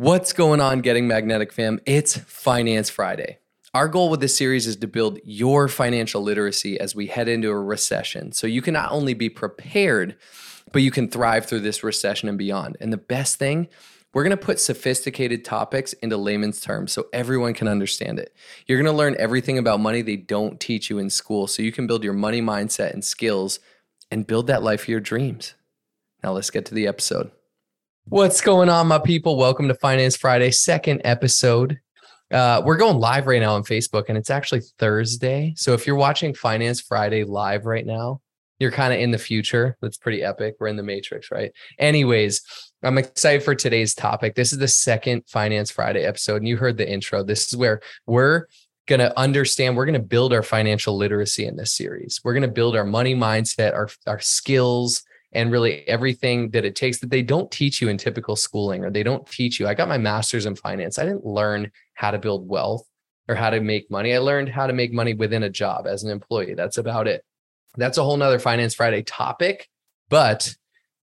What's going on, Getting Magnetic fam? It's Finance Friday. Our goal with this series is to build your financial literacy as we head into a recession. So you can not only be prepared, but you can thrive through this recession and beyond. And the best thing, we're gonna put sophisticated topics into layman's terms so everyone can understand it. You're gonna learn everything about money they don't teach you in school so you can build your money mindset and skills and build that life of your dreams. Now let's get to the episode. What's going on, my people? Welcome to Finance Friday, second episode. Uh, we're going live right now on Facebook, and it's actually Thursday. So if you're watching Finance Friday live right now, you're kind of in the future. That's pretty epic. We're in the matrix, right? Anyways, I'm excited for today's topic. This is the second Finance Friday episode, and you heard the intro. This is where we're going to understand, we're going to build our financial literacy in this series. We're going to build our money mindset, our, our skills, and really everything that it takes that they don't teach you in typical schooling or they don't teach you. I got my master's in finance. I didn't learn how to build wealth or how to make money. I learned how to make money within a job as an employee. That's about it. That's a whole nother Finance Friday topic. But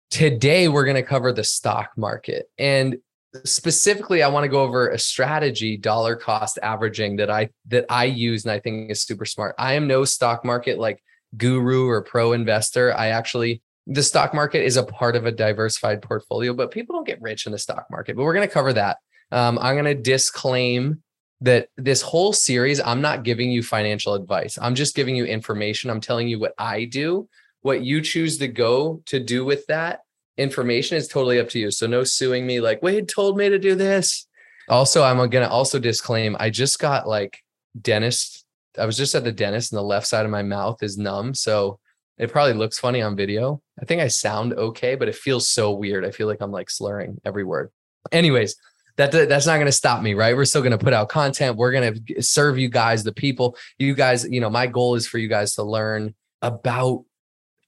today we're going to cover the stock market. And specifically, I want to go over a strategy, dollar cost averaging that I that I use and I think is super smart. I am no stock market like guru or pro investor. I actually the stock market is a part of a diversified portfolio, but people don't get rich in the stock market. But we're going to cover that. Um, I'm going to disclaim that this whole series, I'm not giving you financial advice. I'm just giving you information. I'm telling you what I do. What you choose to go to do with that information is totally up to you. So no suing me like Wade told me to do this. Also, I'm going to also disclaim I just got like dentist. I was just at the dentist and the left side of my mouth is numb. So it probably looks funny on video. I think I sound okay, but it feels so weird. I feel like I'm like slurring every word. Anyways, that that's not going to stop me, right? We're still going to put out content. We're going to serve you guys, the people. You guys, you know, my goal is for you guys to learn about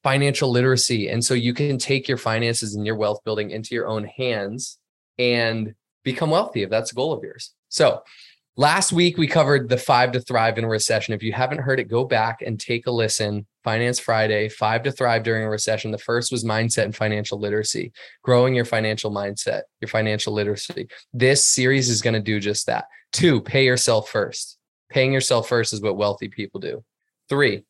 financial literacy, and so you can take your finances and your wealth building into your own hands and become wealthy if that's a goal of yours. So, Last week, we covered the five to thrive in a recession. If you haven't heard it, go back and take a listen. Finance Friday, five to thrive during a recession. The first was mindset and financial literacy, growing your financial mindset, your financial literacy. This series is going to do just that. Two, pay yourself first. Paying yourself first is what wealthy people do. Three,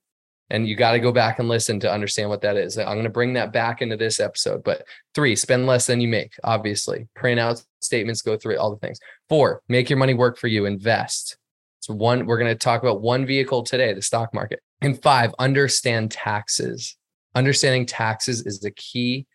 and you got to go back and listen to understand what that is. I'm going to bring that back into this episode. But three, spend less than you make, obviously. Print out statements, go through it, all the things. Four, make your money work for you, invest. It's one, we're going to talk about one vehicle today, the stock market. And five, understand taxes. Understanding taxes is the key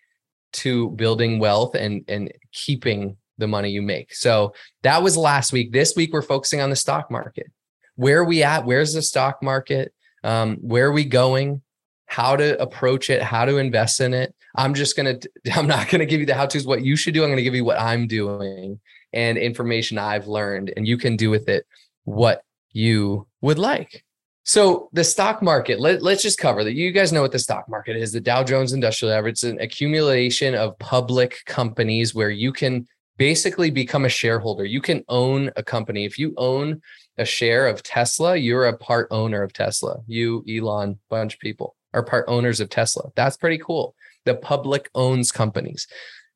to building wealth and, and keeping the money you make. So that was last week. This week, we're focusing on the stock market. Where are we at? Where's the stock market? Um, where are we going how to approach it how to invest in it. I'm just gonna i'm not gonna give you the how to's what you should do i'm gonna give you what i'm doing and information i've learned and you can do with it what you would like. So the stock market let, let's just cover that. You guys know what the stock market is the dow jones industrial average. It's an accumulation of public companies where you can basically become a shareholder you can own a company if you own a share of Tesla, you're a part owner of Tesla. You, Elon, bunch of people are part owners of Tesla. That's pretty cool. The public owns companies.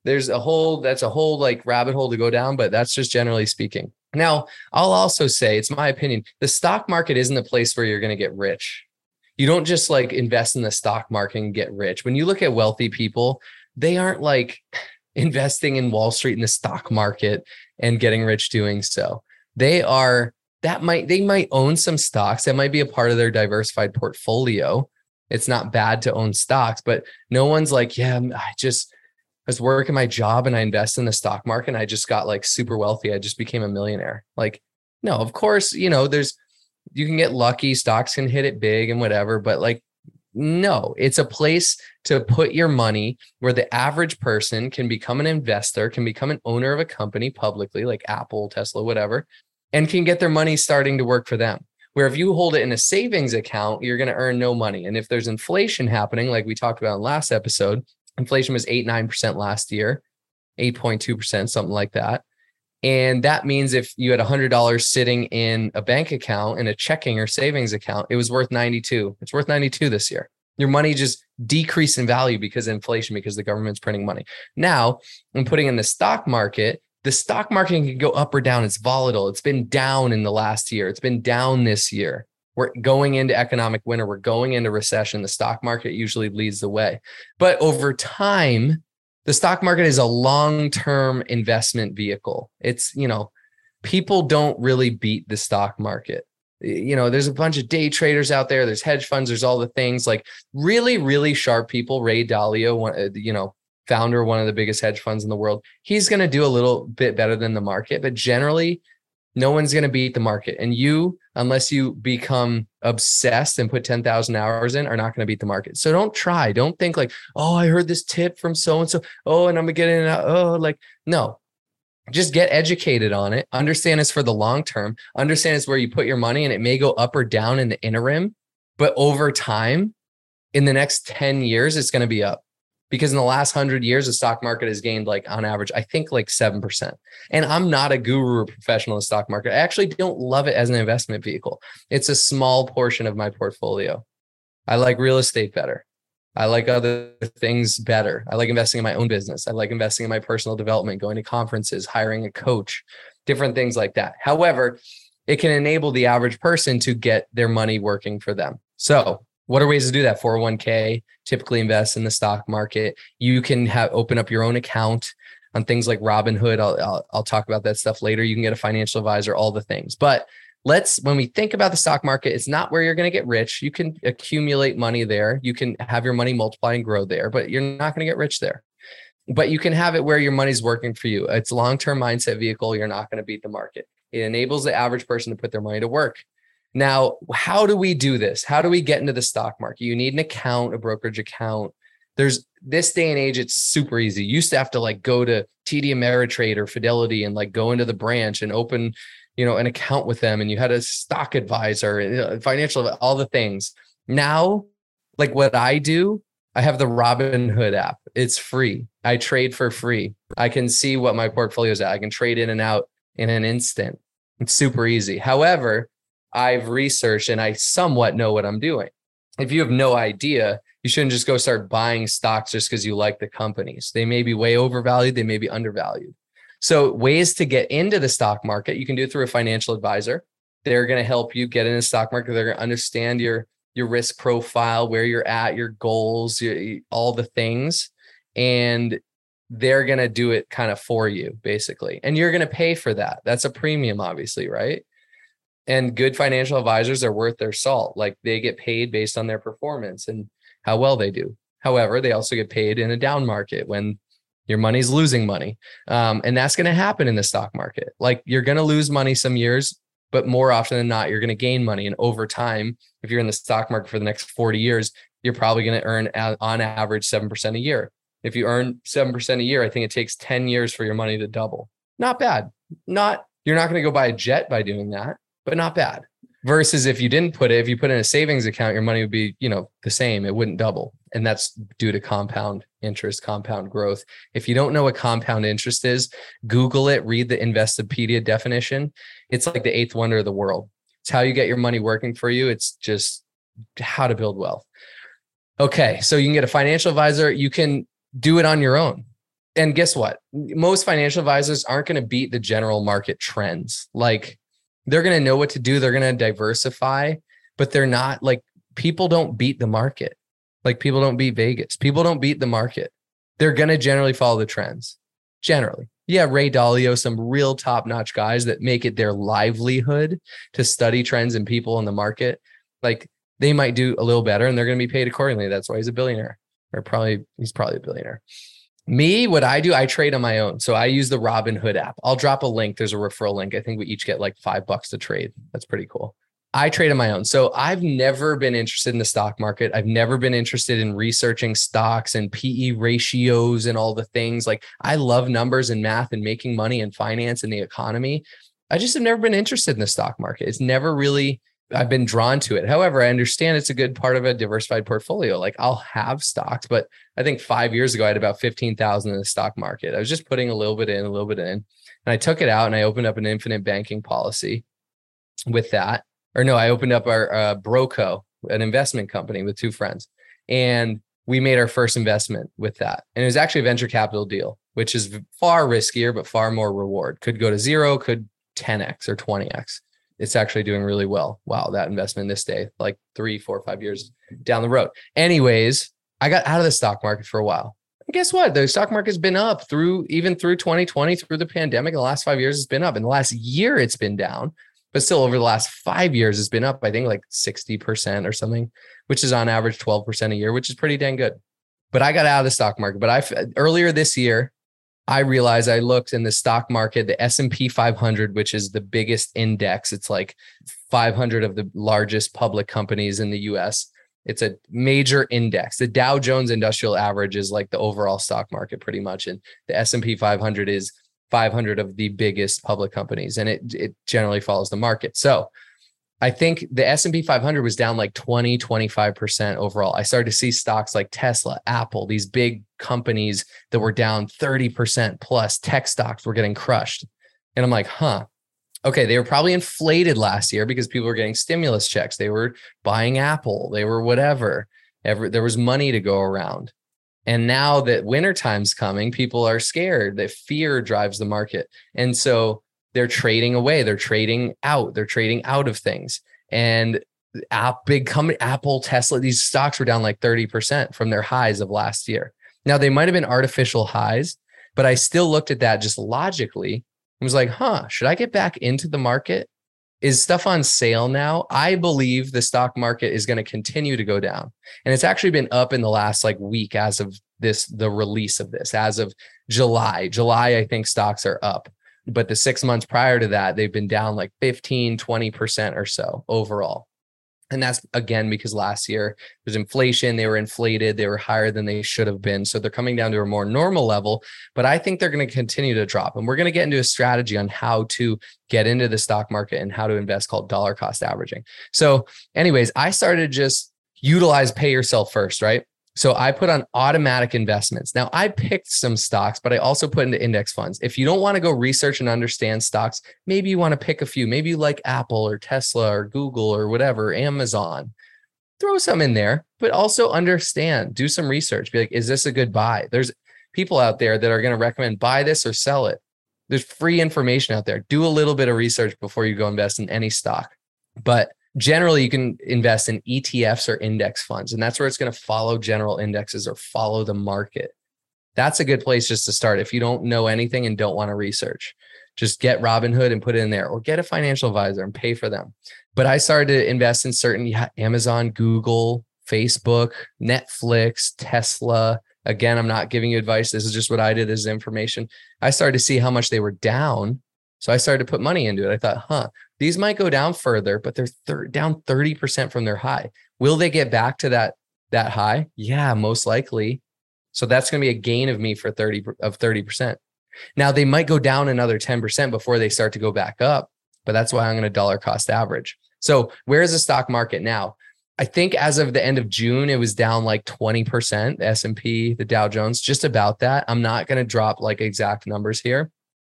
There's a whole, that's a whole like rabbit hole to go down, but that's just generally speaking. Now, I'll also say, it's my opinion, the stock market isn't a place where you're going to get rich. You don't just like invest in the stock market and get rich. When you look at wealthy people, they aren't like investing in Wall Street in the stock market and getting rich doing so. They are that might they might own some stocks. That might be a part of their diversified portfolio. It's not bad to own stocks but no one's like yeah i just I was working my job and i invest in the stock market and i just got like super wealthy. I just became a millionaire. Like no of course you know there's you can get lucky. Stocks can hit it big and whatever but like no it's a place to put your money where the average person can become an investor can become an owner of a company publicly like apple tesla whatever and can get their money starting to work for them. Where if you hold it in a savings account, you're going to earn no money. And if there's inflation happening, like we talked about in last episode, inflation was 8 9% last year, 8.2%, something like that. And that means if you had $100 sitting in a bank account in a checking or savings account, it was worth 92. It's worth 92 this year. Your money just decreased in value because of inflation, because the government's printing money. Now, I'm putting in the stock market, the stock market can go up or down. It's volatile. It's been down in the last year. It's been down this year. We're going into economic winter. We're going into recession. The stock market usually leads the way. But over time, the stock market is a long-term investment vehicle. It's, you know, people don't really beat the stock market. You know, there's a bunch of day traders out there. There's hedge funds. There's all the things like really, really sharp people. Ray Dalio, uh, you know, founder of one of the biggest hedge funds in the world. He's going to do a little bit better than the market, but generally, no one's going to beat the market. And you, unless you become obsessed and put 10,000 hours in, are not going to beat the market. So don't try. Don't think like, oh, I heard this tip from so and so. Oh, and I'm getting it out. Oh, like, no. Just get educated on it. Understand it's for the long term. Understand it's where you put your money and it may go up or down in the interim. But over time, in the next 10 years, it's going to be up because in the last hundred years, the stock market has gained like on average, I think like 7%. And I'm not a guru or professional in the stock market. I actually don't love it as an investment vehicle. It's a small portion of my portfolio. I like real estate better. I like other things better. I like investing in my own business. I like investing in my personal development, going to conferences, hiring a coach, different things like that. However, it can enable the average person to get their money working for them. So what are ways to do that? 401k typically invest in the stock market. You can have open up your own account on things like robinhood. I'll, I'll, I'll talk about that stuff later. You can get a financial advisor all the things. But let's when we think about the stock market it's not where you're going to get rich. You can accumulate money there. You can have your money multiply and grow there but you're not going to get rich there. But you can have it where your money's working for you. It's a long-term mindset vehicle. You're not going to beat the market. It enables the average person to put their money to work now, how do we do this? How do we get into the stock market? You need an account, a brokerage account. There's this day and age, it's super easy. You used to have to like go to TD Ameritrade or Fidelity and like go into the branch and open, you know, an account with them. And you had a stock advisor, uh, financial, all the things. Now, like what I do, I have the Robinhood app. It's free. I trade for free. I can see what my portfolio is at. I can trade in and out in an instant. It's super easy. However, I've researched and I somewhat know what I'm doing. If you have no idea, you shouldn't just go start buying stocks just because you like the companies. They may be way overvalued, they may be undervalued. So, ways to get into the stock market, you can do it through a financial advisor. They're going to help you get in the stock market. They're going to understand your your risk profile, where you're at, your goals, your, all the things, and they're going to do it kind of for you, basically. And you're going to pay for that. That's a premium, obviously, right? And good financial advisors are worth their salt. Like they get paid based on their performance and how well they do. However, they also get paid in a down market when your money's losing money. Um, and that's going to happen in the stock market. Like you're going to lose money some years, but more often than not, you're going to gain money. And over time, if you're in the stock market for the next 40 years, you're probably going to earn on average 7% a year. If you earn 7% a year, I think it takes 10 years for your money to double. Not bad. Not, you're not going to go buy a jet by doing that but not bad. Versus if you didn't put it, if you put in a savings account, your money would be, you know, the same. It wouldn't double. And that's due to compound interest, compound growth. If you don't know what compound interest is, Google it, read the Investopedia definition. It's like the eighth wonder of the world. It's how you get your money working for you. It's just how to build wealth. Okay. So you can get a financial advisor. You can do it on your own. And guess what? Most financial advisors aren't going to beat the general market trends. Like they're going to know what to do. They're going to diversify, but they're not like people don't beat the market. Like people don't beat Vegas. People don't beat the market. They're going to generally follow the trends. Generally. Yeah, Ray Dalio, some real top notch guys that make it their livelihood to study trends and people in the market. Like they might do a little better and they're going to be paid accordingly. That's why he's a billionaire or probably he's probably a billionaire. Me, what I do, I trade on my own. So I use the Robinhood app. I'll drop a link. There's a referral link. I think we each get like five bucks to trade. That's pretty cool. I trade on my own. So I've never been interested in the stock market. I've never been interested in researching stocks and PE ratios and all the things. Like I love numbers and math and making money and finance and the economy. I just have never been interested in the stock market. It's never really I've been drawn to it. However, I understand it's a good part of a diversified portfolio. Like I'll have stocks, but I think five years ago I had about 15,000 in the stock market. I was just putting a little bit in, a little bit in. And I took it out and I opened up an infinite banking policy with that. Or no, I opened up our uh, Broco, an investment company with two friends. And we made our first investment with that. And it was actually a venture capital deal. which is far riskier, but far more reward. Could go to zero, could 10x or 20x. It's actually doing really well. Wow, that investment this day, like three, four, five years down the road. Anyways, I got out of the stock market for a while. And guess what? The stock market's been up through even through 2020, through the pandemic. The last five years, it's been up. In the last year, it's been down, but still over the last five years, it's been up, I think like 60% or something, which is on average 12% a year, which is pretty dang good. But I got out of the stock market. But I earlier this year, I realized I looked in the stock market, the S&P 500, which is the biggest index. It's like 500 of the largest public companies in the US. It's a major index. The Dow Jones Industrial Average is like the overall stock market pretty much and the S&P 500 is 500 of the biggest public companies and it it generally follows the market. So, I think the S&P 500 was down like 20, 25% overall. I started to see stocks like Tesla, Apple, these big companies that were down 30% plus tech stocks were getting crushed. And I'm like, huh, okay, they were probably inflated last year because people were getting stimulus checks. They were buying Apple, they were whatever. Every, there was money to go around. And now that wintertime's coming, people are scared that fear drives the market. And so they're trading away, they're trading out, they're trading out of things. And app big company Apple, Tesla, these stocks were down like 30% from their highs of last year. Now they might have been artificial highs, but I still looked at that just logically and was like, huh, should I get back into the market? Is stuff on sale now? I believe the stock market is going to continue to go down. And it's actually been up in the last like week as of this, the release of this, as of July. July, I think stocks are up but the six months prior to that they've been down like 15 20% or so overall and that's again because last year there's inflation they were inflated they were higher than they should have been. So they're coming down to a more normal level but i think they're going to continue to drop. And we're going to get into a strategy on how to get into the stock market and how to invest called dollar cost averaging. So anyways i started just utilize pay yourself first right so I put on automatic investments. Now I picked some stocks, but I also put into index funds. If you don't want to go research and understand stocks, maybe you want to pick a few. Maybe you like Apple or Tesla or Google or whatever, Amazon. Throw some in there, but also understand, do some research. Be like, is this a good buy? There's people out there that are going to recommend buy this or sell it. There's free information out there. Do a little bit of research before you go invest in any stock. But generally you can invest in ETFs or index funds, and that's where it's going to follow general indexes or follow the market. That's a good place just to start. If you don't know anything and don't want to research, just get Robinhood and put it in there or get a financial advisor and pay for them. But I started to invest in certain Amazon, Google, Facebook, Netflix, Tesla. Again, I'm not giving you advice. This is just what I did as information. I started to see how much they were down. So I started to put money into it. I thought, huh, these might go down further, but they're thir- down 30% from their high. Will they get back to that that high? Yeah, most likely. So that's going to be a gain of me for 30 of 30%. Now they might go down another 10% before they start to go back up, but that's why I'm going to dollar cost average. So where is the stock market now? I think as of the end of June, it was down like 20%, the S&P, the Dow Jones, just about that. I'm not going to drop like exact numbers here.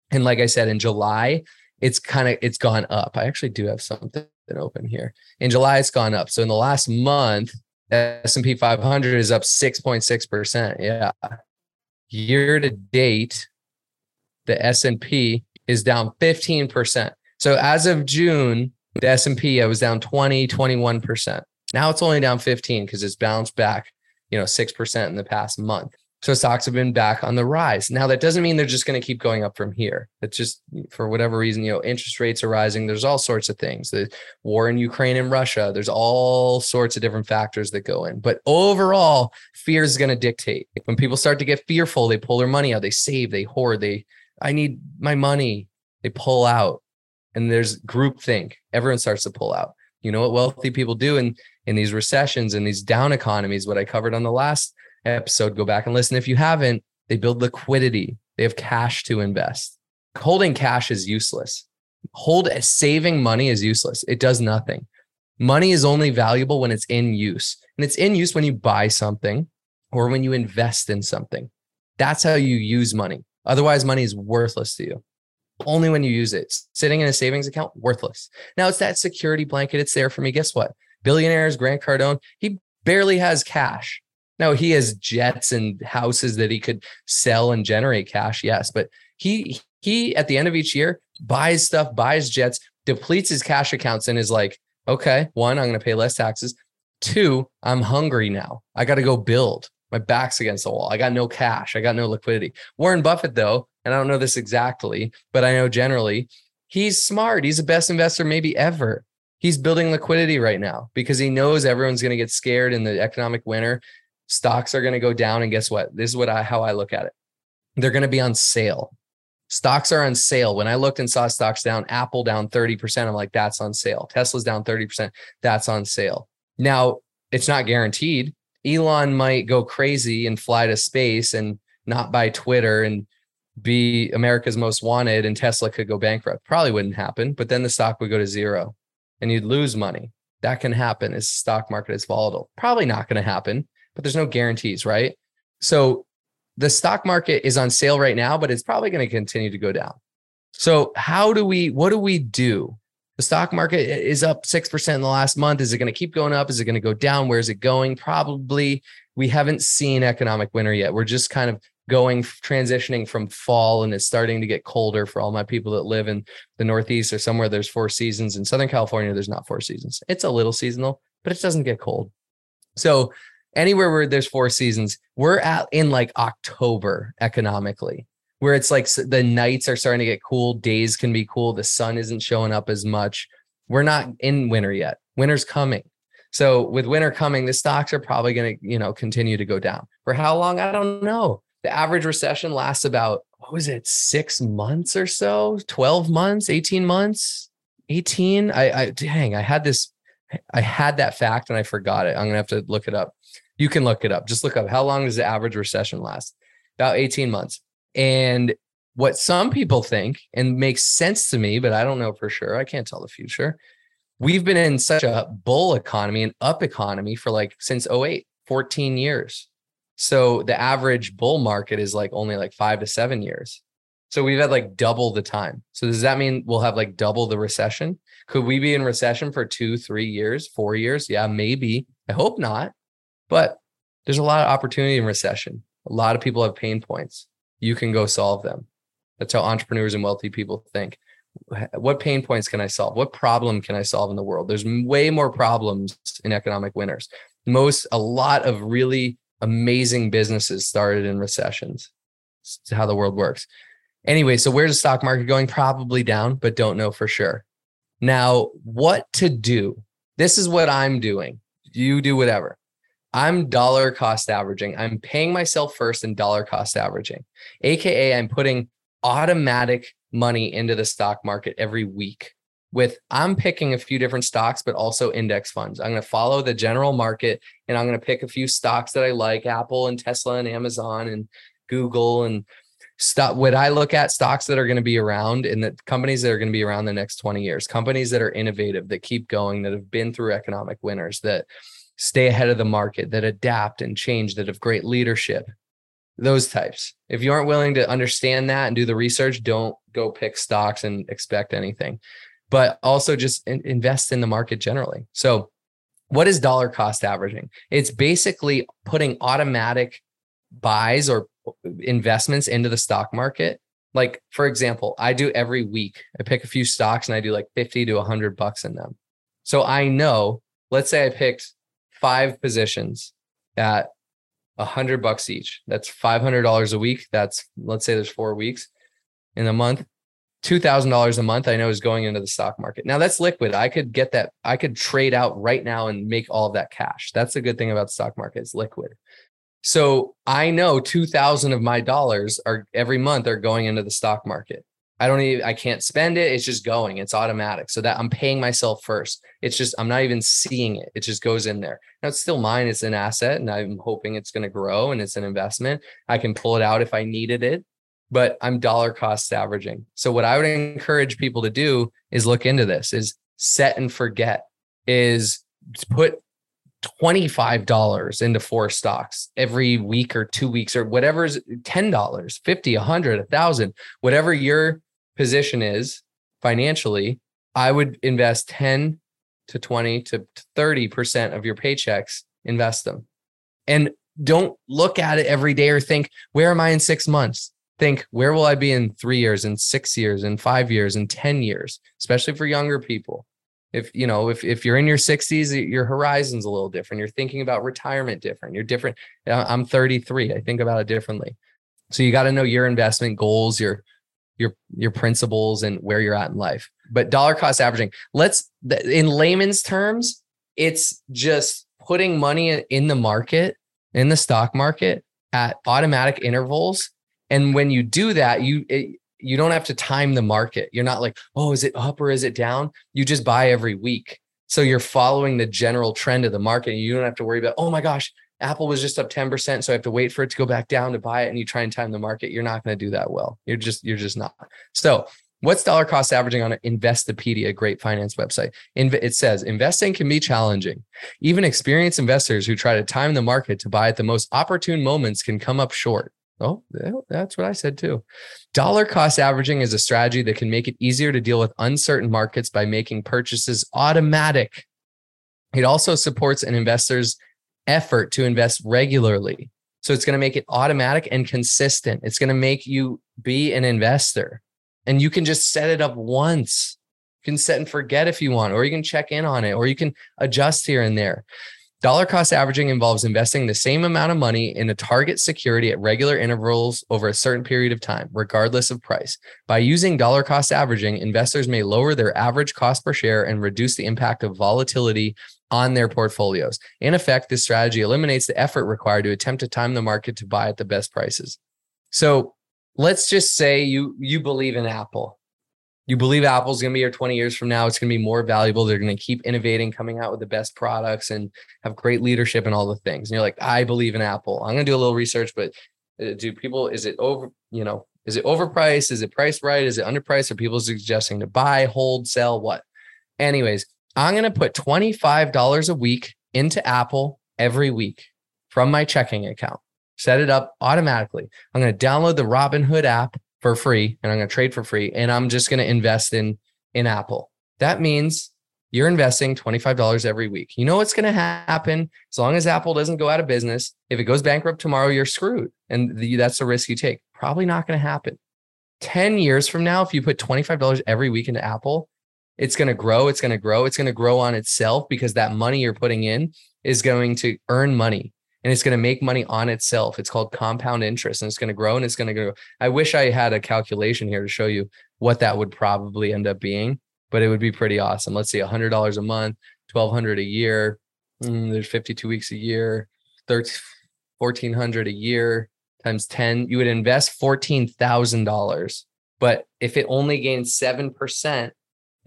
And like I said, in July, it's kind of it's gone up. I actually do have something open here. In July, it's gone up. So in the last month, S&P 500 is up 6.6%. Yeah. Year to date, the S&P is down 15%. So as of June, the S&P I was down 20, 21%. Now it's only down 15 because it's bounced back, you know, 6% in the past month. So stocks have been back on the rise. Now that doesn't mean they're just going to keep going up from here. It's just for whatever reason, you know, interest rates are rising. There's all sorts of things. The war in Ukraine and Russia. There's all sorts of different factors that go in. But overall, fear is going to dictate. When people start to get fearful, they pull their money out. They save. They hoard. They, I need my money. They pull out. And there's groupthink. Everyone starts to pull out. You know what wealthy people do in in these recessions and these down economies? What I covered on the last episode, go back and listen. If you haven't, they build liquidity. They have cash to invest. Holding cash is useless. Hold saving money is useless. It does nothing. Money is only valuable when it's in use. And it's in use when you buy something or when you invest in something. That's how you use money. Otherwise, money is worthless to you. Only when you use it. Sitting in a savings account, worthless. Now it's that security blanket. It's there for me. Guess what? Billionaires, Grant Cardone, he barely has cash Now he has jets and houses that he could sell and generate cash, yes, but he he at the end of each year buys stuff, buys jets, depletes his cash accounts and is like, okay, one, I'm going to pay less taxes. Two, I'm hungry now. I got to go build. My back's against the wall. I got no cash. I got no liquidity. Warren Buffett, though, and I don't know this exactly, but I know generally he's smart. He's the best investor maybe ever. He's building liquidity right now because he knows everyone's going to get scared in the economic winter. Stocks are going to go down. And guess what? This is what I how I look at it. They're going to be on sale. Stocks are on sale. When I looked and saw stocks down, Apple down 30%, I'm like, that's on sale. Tesla's down 30%, that's on sale. Now, it's not guaranteed. Elon might go crazy and fly to space and not buy Twitter and be America's most wanted and Tesla could go bankrupt. Probably wouldn't happen, but then the stock would go to zero and you'd lose money. That can happen as stock market is volatile. Probably not going to happen, but there's no guarantees, right? So the stock market is on sale right now, but it's probably going to continue to go down. So how do we what do we do? The stock market is up 6% in the last month. Is it going to keep going up? Is it going to go down? Where is it going? Probably we haven't seen economic winter yet. We're just kind of going transitioning from fall and it's starting to get colder for all my people that live in the northeast or somewhere there's four seasons in southern california there's not four seasons it's a little seasonal but it doesn't get cold so anywhere where there's four seasons we're at in like october economically where it's like the nights are starting to get cool days can be cool the sun isn't showing up as much. We're not in winter yet. Winter's coming. So with winter coming the stocks are probably going to you know continue to go down. For how long? I don't know. The average recession lasts about what was it six months or so? 12 months? 18 months? 18 i i dang i had this i had that fact and i forgot it. I'm gonna have to look it up you can look it up just look up how long does the average recession last about 18 months and what some people think and makes sense to me but i don't know for sure i can't tell the future we've been in such a bull economy and up economy for like since 08 14 years so the average bull market is like only like five to seven years. So we've had like double the time. So does that mean we'll have like double the recession? Could we be in recession for two, three years, four years? Yeah, maybe. I hope not. But there's a lot of opportunity in recession. A lot of people have pain points. You can go solve them. That's how entrepreneurs and wealthy people think. What pain points can I solve? What problem can I solve in the world? There's way more problems in economic winners. Most, a lot of really amazing businesses started in recessions. It's how the world works. Anyway, so where's the stock market going? Probably down, but don't know for sure. Now, what to do? This is what I'm doing. You do whatever. I'm dollar cost averaging. I'm paying myself first in dollar cost averaging, AKA, I'm putting automatic money into the stock market every week with I'm picking a few different stocks, but also index funds. I'm going to follow the general market and I'm going to pick a few stocks that I like Apple and Tesla and Amazon and Google and stuff. What I look at stocks that are going to be around and the companies that are going to be around the next 20 years, companies that are innovative, that keep going, that have been through economic winners, that stay ahead of the market, that adapt and change, that have great leadership. Those types. If you aren't willing to understand that and do the research, don't go pick stocks and expect anything but also just in, invest in the market generally. So, what is dollar cost averaging? It's basically putting automatic buys or investments into the stock market. Like, for example, I do every week, I pick a few stocks and I do like 50 to 100 bucks in them. So I know, let's say I picked five positions at a hundred bucks each. That's $500 a week. That's, let's say there's four weeks in a month. $2,000 a month I know is going into the stock market. Now that's liquid. I could get that. I could trade out right now and make all of that cash. That's a good thing about the stock market. It's liquid. So I know 2000 of my dollars are every month are going into the stock market. I don't even I can't spend it. It's just going. It's automatic. So that I'm paying myself first. It's just I'm not even seeing it. It just goes in there. Now it's still mine. It's an asset and I'm hoping it's going to grow and it's an investment. I can pull it out if I needed it but I'm dollar cost averaging. So what I would encourage people to do is look into this is set and forget is put $25 into four stocks every week or two weeks or whatever's $10, 50, 100, 1000, whatever your position is financially, I would invest 10 to 20 to 30% of your paychecks, invest them. And don't look at it every day or think, where am I in six months? Think, where will I be in three years, in six years, in five years, in 10 years, especially for younger people. If you know, if if you're in your 60s, your horizon's a little different. You're thinking about retirement different. You're different. Uh, I'm 33. I think about it differently. So you got to know your investment goals, your your your principles and where you're at in life. But dollar cost averaging, let's in layman's terms, it's just putting money in the market, in the stock market at automatic intervals. And when you do that, you it, you don't have to time the market. You're not like, oh, is it up or is it down? You just buy every week. So you're following the general trend of the market. And you don't have to worry about, oh my gosh, Apple was just up 10%. So I have to wait for it to go back down to buy it. And you try and time the market. You're not going to do that well. You're just, you're just not. So what's dollar cost averaging on Investopedia, great finance website? It says investing can be challenging. Even experienced investors who try to time the market to buy at the most opportune moments can come up short. Oh, that's what I said too. Dollar cost averaging is a strategy that can make it easier to deal with uncertain markets by making purchases automatic. It also supports an investor's effort to invest regularly. So it's going to make it automatic and consistent. It's going to make you be an investor. And you can just set it up once. You can set and forget if you want, or you can check in on it, or you can adjust here and there. Dollar cost averaging involves investing the same amount of money in a target security at regular intervals over a certain period of time, regardless of price. By using dollar cost averaging, investors may lower their average cost per share and reduce the impact of volatility on their portfolios. In effect, this strategy eliminates the effort required to attempt to time the market to buy at the best prices. So let's just say you you believe in Apple you believe Apple's going to be here 20 years from now. It's going to be more valuable. They're going to keep innovating, coming out with the best products and have great leadership and all the things. And you're like, I believe in Apple. I'm going to do a little research, but uh, do people, is it over, you know, is it overpriced? Is it priced right? Is it underpriced? Are people suggesting to buy, hold, sell, what? Anyways, I'm going to put $25 a week into Apple every week from my checking account. Set it up automatically. I'm going to download the Robinhood app for free and I'm going to trade for free and I'm just going to invest in in Apple. That means you're investing $25 every week. You know what's going to happen as long as Apple doesn't go out of business. If it goes bankrupt tomorrow, you're screwed. And the, that's the risk you take. Probably not going to happen. 10 years from now, if you put $25 every week into Apple, it's going to grow. It's going to grow. It's going to grow on itself because that money you're putting in is going to earn money and it's going to make money on itself. It's called compound interest and it's going to grow and it's going to grow. I wish I had a calculation here to show you what that would probably end up being, but it would be pretty awesome. Let's see, $100 a month, 1200 a year. Mm, there's 52 weeks a year, 13, 1400 a year times 10. You would invest $14,000. But if it only gains 7%,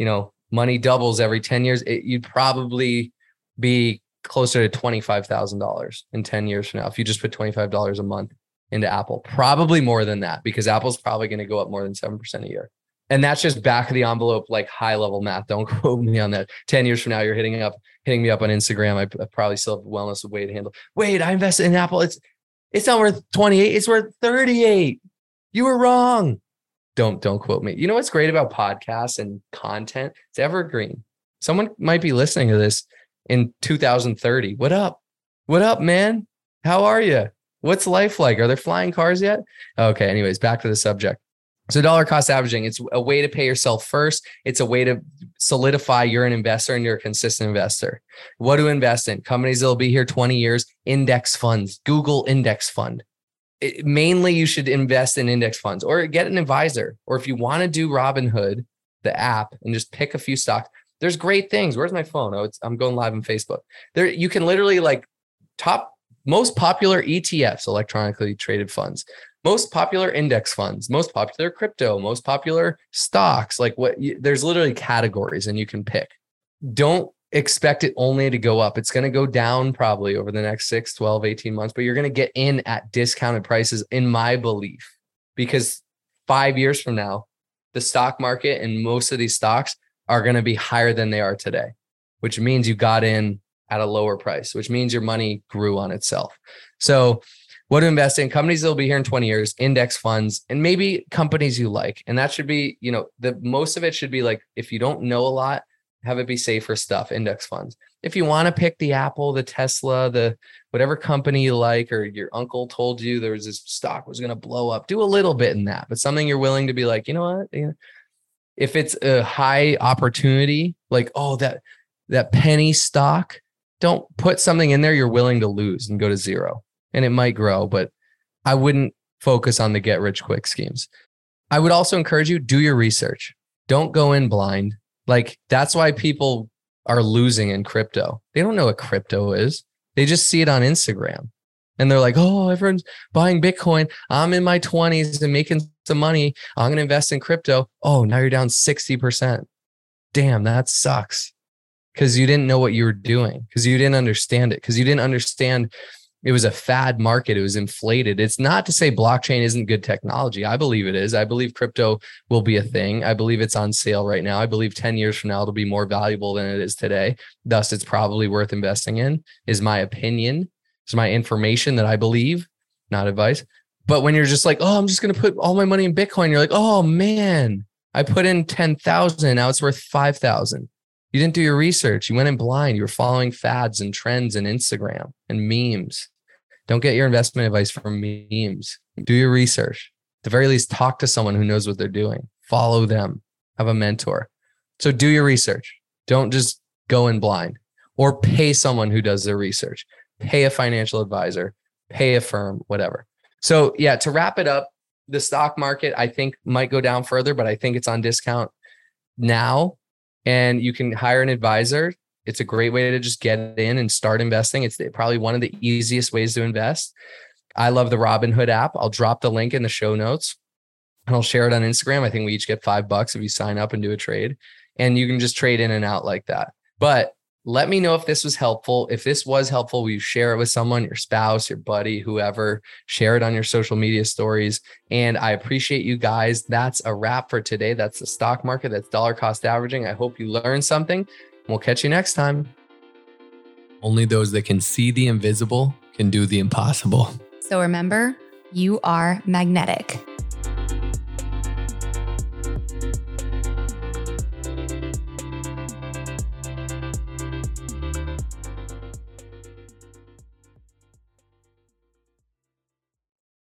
you know, money doubles every 10 years, it, you'd probably be closer to $25,000 in 10 years from now if you just put $25 a month into Apple. Probably more than that because Apple's probably going to go up more than 7% a year. And that's just back of the envelope, like high level math. Don't quote me on that. 10 years from now, you're hitting up, hitting me up on Instagram. I, I probably still have wellness with Wade handle. Wait, I invested in Apple. It's it's not worth 28, it's worth 38. You were wrong. Don't don't quote me. You know what's great about podcasts and content? It's evergreen. Someone might be listening to this in 2030. What up? What up, man? How are you? What's life like? Are there flying cars yet? Okay, anyways, back to the subject. So dollar cost averaging, it's a way to pay yourself first. It's a way to solidify you're an investor and you're a consistent investor. What to invest in? Companies that'll be here 20 years, index funds, Google index fund. It, mainly you should invest in index funds or get an advisor. Or if you want to do Robinhood, the app, and just pick a few stocks, there's great things. Where's my phone? Oh, it's I'm going live on Facebook. There you can literally like top most popular ETFs, electronically traded funds, most popular index funds, most popular crypto, most popular stocks. Like what there's literally categories and you can pick. Don't expect it only to go up. It's going to go down probably over the next 6, 12, 18 months, but you're going to get in at discounted prices in my belief because 5 years from now, the stock market and most of these stocks are going to be higher than they are today, which means you got in at a lower price, which means your money grew on itself. So, what to invest in companies that will be here in 20 years, index funds, and maybe companies you like. And that should be, you know, the most of it should be like if you don't know a lot, have it be safer stuff, index funds. If you want to pick the Apple, the Tesla, the whatever company you like, or your uncle told you there was this stock was going to blow up, do a little bit in that, but something you're willing to be like, you know what? If it's a high opportunity, like, oh, that that penny stock, don't put something in there you're willing to lose and go to zero. And it might grow, but I wouldn't focus on the get rich quick schemes. I would also encourage you do your research. Don't go in blind. Like that's why people are losing in crypto. They don't know what crypto is. They just see it on Instagram. And they're like, "Oh, everyone's buying Bitcoin. I'm in my 20s and making some money. I'm going to invest in crypto." Oh, now you're down 60%. Damn, that sucks. Cuz you didn't know what you were doing, cuz you didn't understand it, cuz you didn't understand it was a fad market. It was inflated. It's not to say blockchain isn't good technology. I believe it is. I believe crypto will be a thing. I believe it's on sale right now. I believe 10 years from now, it'll be more valuable than it is today. Thus, it's probably worth investing in, is my opinion. Is my information that I believe, not advice. But when you're just like, oh, I'm just going to put all my money in Bitcoin, you're like, oh man, I put in 10,000. Now it's worth 5,000. You didn't do your research. You went in blind. You were following fads and trends and Instagram and memes. Don't get your investment advice from memes. Do your research. At the very least, talk to someone who knows what they're doing. Follow them. Have a mentor. So do your research. Don't just go in blind or pay someone who does their research. Pay a financial advisor, pay a firm, whatever. So, yeah, to wrap it up, the stock market, I think, might go down further, but I think it's on discount now and you can hire an advisor. It's a great way to just get in and start investing. It's probably one of the easiest ways to invest. I love the Robinhood app. I'll drop the link in the show notes and I'll share it on Instagram. I think we each get five bucks if you sign up and do a trade, and you can just trade in and out like that. But let me know if this was helpful. If this was helpful, will you share it with someone, your spouse, your buddy, whoever? Share it on your social media stories. And I appreciate you guys. That's a wrap for today. That's the stock market. That's dollar cost averaging. I hope you learned something. We'll catch you next time. Only those that can see the invisible can do the impossible. So remember, you are magnetic.